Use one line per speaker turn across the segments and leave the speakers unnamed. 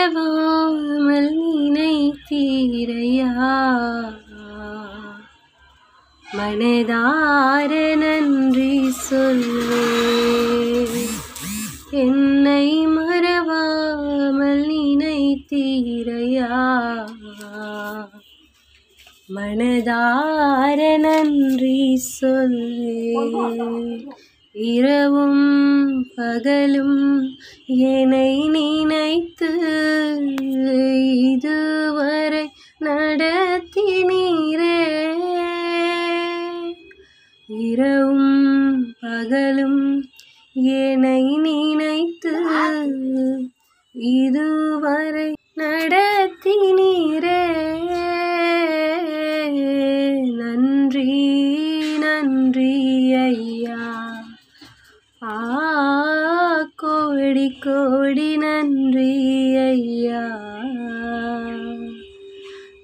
மறவாமல் நினைத்தீரையா? மனதார நன்றி சொல்வே என்னை மறவாமல் நினைத்தீரையா? மனதார நன்றி சொல்வே இரவும் பகலும் என்னை நினைத்து இதுவரை நடத்தினீரே. இரவும் பகலும் என்னை நினைத்து இதுவரை நடத்தினீரே. நன்றி நன்றி. கோடி கோடி நன்றி ஐயா.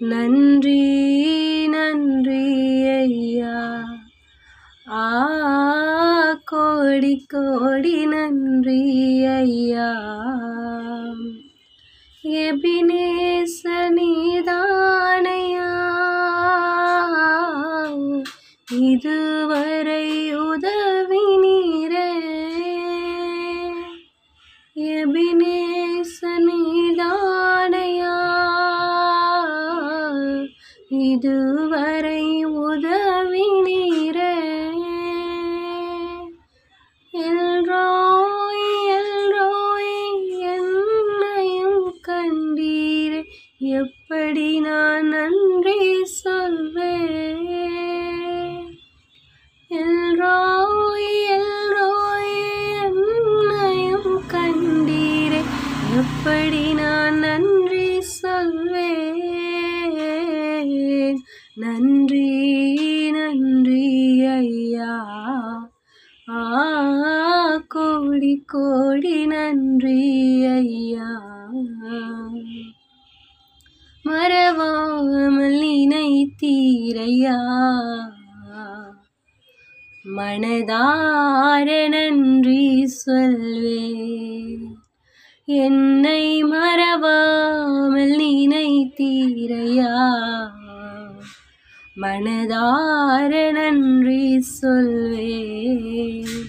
நன்றி நன்றி ஐயா. ஆ கோடி கோடி நன்றி ஐயா. எபினே எபினேச இதுவரை உதவி நீரே எல்ரோய் எல்ரோய் என்னையும் கண்டீரே. எப்படி நான் நன்றி எப்படி நான் நன்றி சொல்வேன். நன்றி நன்றி ஐயா. ஆ கோடி கோடி நன்றி ஐயா. மறவாமல் நினைத்தீரையா. மனதார நன்றி சொல் என்னை மறவாமல் நினைத்தீரையா? மனதார நன்றி சொல்வேன்.